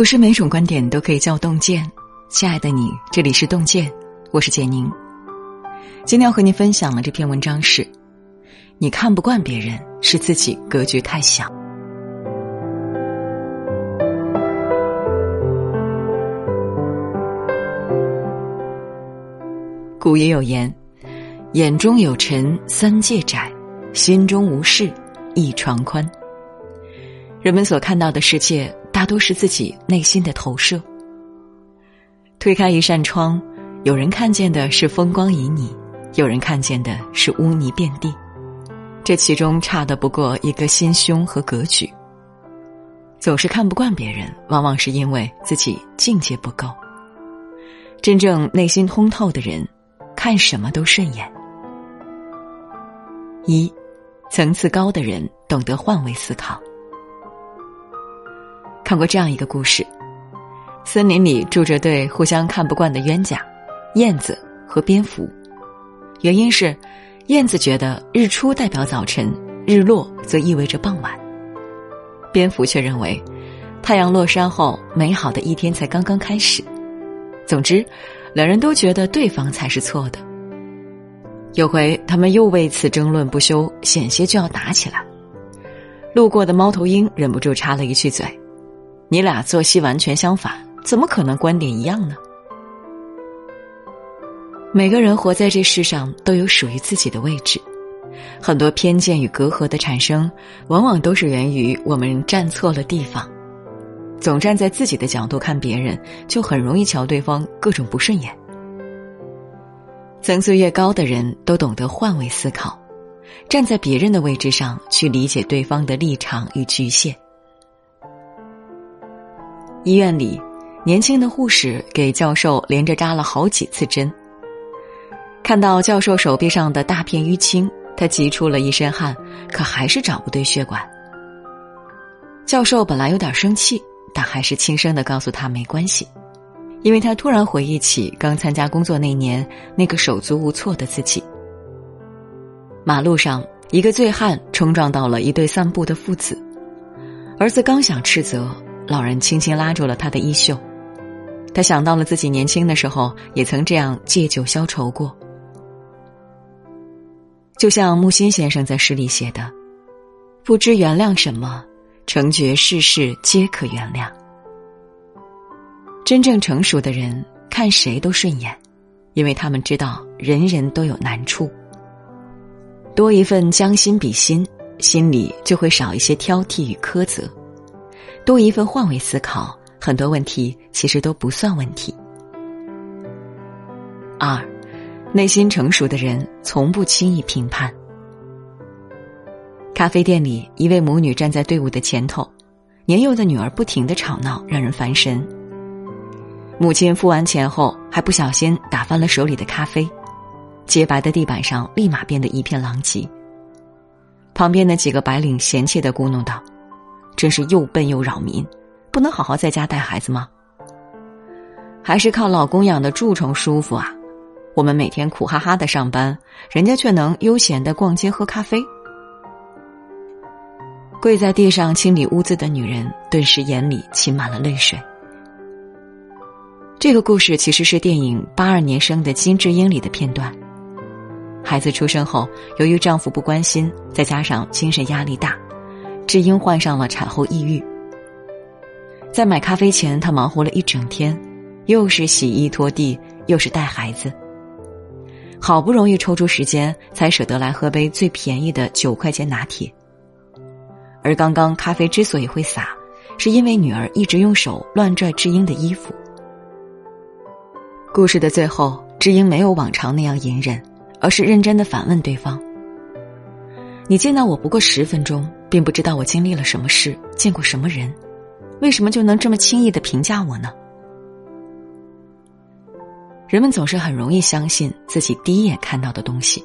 不是每种观点都可以叫洞见，亲爱的你，这里是洞见，我是简宁。今天要和您分享的这篇文章是：你看不惯别人，是自己格局太小。古也有言：“眼中有尘三界窄，心中无事一床宽。”人们所看到的世界。大多是自己内心的投射。推开一扇窗，有人看见的是风光旖旎，有人看见的是污泥遍地。这其中差的不过一个心胸和格局。总是看不惯别人，往往是因为自己境界不够。真正内心通透的人，看什么都顺眼。一，层次高的人懂得换位思考。看过这样一个故事：森林里住着对互相看不惯的冤家——燕子和蝙蝠。原因是，燕子觉得日出代表早晨，日落则意味着傍晚；蝙蝠却认为，太阳落山后，美好的一天才刚刚开始。总之，两人都觉得对方才是错的。有回，他们又为此争论不休，险些就要打起来。路过的猫头鹰忍不住插了一句嘴。你俩作息完全相反，怎么可能观点一样呢？每个人活在这世上都有属于自己的位置，很多偏见与隔阂的产生，往往都是源于我们站错了地方。总站在自己的角度看别人，就很容易瞧对方各种不顺眼。层次越高的人都懂得换位思考，站在别人的位置上去理解对方的立场与局限。医院里，年轻的护士给教授连着扎了好几次针。看到教授手臂上的大片淤青，他急出了一身汗，可还是找不对血管。教授本来有点生气，但还是轻声的告诉他没关系，因为他突然回忆起刚参加工作那年那个手足无措的自己。马路上，一个醉汉冲撞到了一对散步的父子，儿子刚想斥责。老人轻轻拉住了他的衣袖，他想到了自己年轻的时候也曾这样借酒消愁过。就像木心先生在诗里写的：“不知原谅什么，成觉世事皆可原谅。”真正成熟的人看谁都顺眼，因为他们知道人人都有难处。多一份将心比心，心里就会少一些挑剔与苛责。多一份换位思考，很多问题其实都不算问题。二，内心成熟的人从不轻易评判。咖啡店里，一位母女站在队伍的前头，年幼的女儿不停的吵闹，让人烦神。母亲付完钱后，还不小心打翻了手里的咖啡，洁白的地板上立马变得一片狼藉。旁边的几个白领嫌弃的咕哝道。真是又笨又扰民，不能好好在家带孩子吗？还是靠老公养的蛀虫舒服啊？我们每天苦哈哈的上班，人家却能悠闲的逛街喝咖啡。跪在地上清理污渍的女人，顿时眼里噙满了泪水。这个故事其实是电影《八二年生的金智英》里的片段。孩子出生后，由于丈夫不关心，再加上精神压力大。智英患上了产后抑郁，在买咖啡前，她忙活了一整天，又是洗衣拖地，又是带孩子，好不容易抽出时间，才舍得来喝杯最便宜的九块钱拿铁。而刚刚咖啡之所以会洒，是因为女儿一直用手乱拽智英的衣服。故事的最后，智英没有往常那样隐忍，而是认真的反问对方：“你见到我不过十分钟。”并不知道我经历了什么事，见过什么人，为什么就能这么轻易的评价我呢？人们总是很容易相信自己第一眼看到的东西，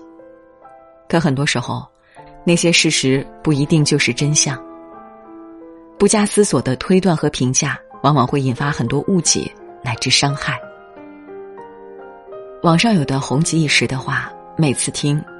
可很多时候，那些事实不一定就是真相。不加思索的推断和评价，往往会引发很多误解乃至伤害。网上有段红极一时的话，每次听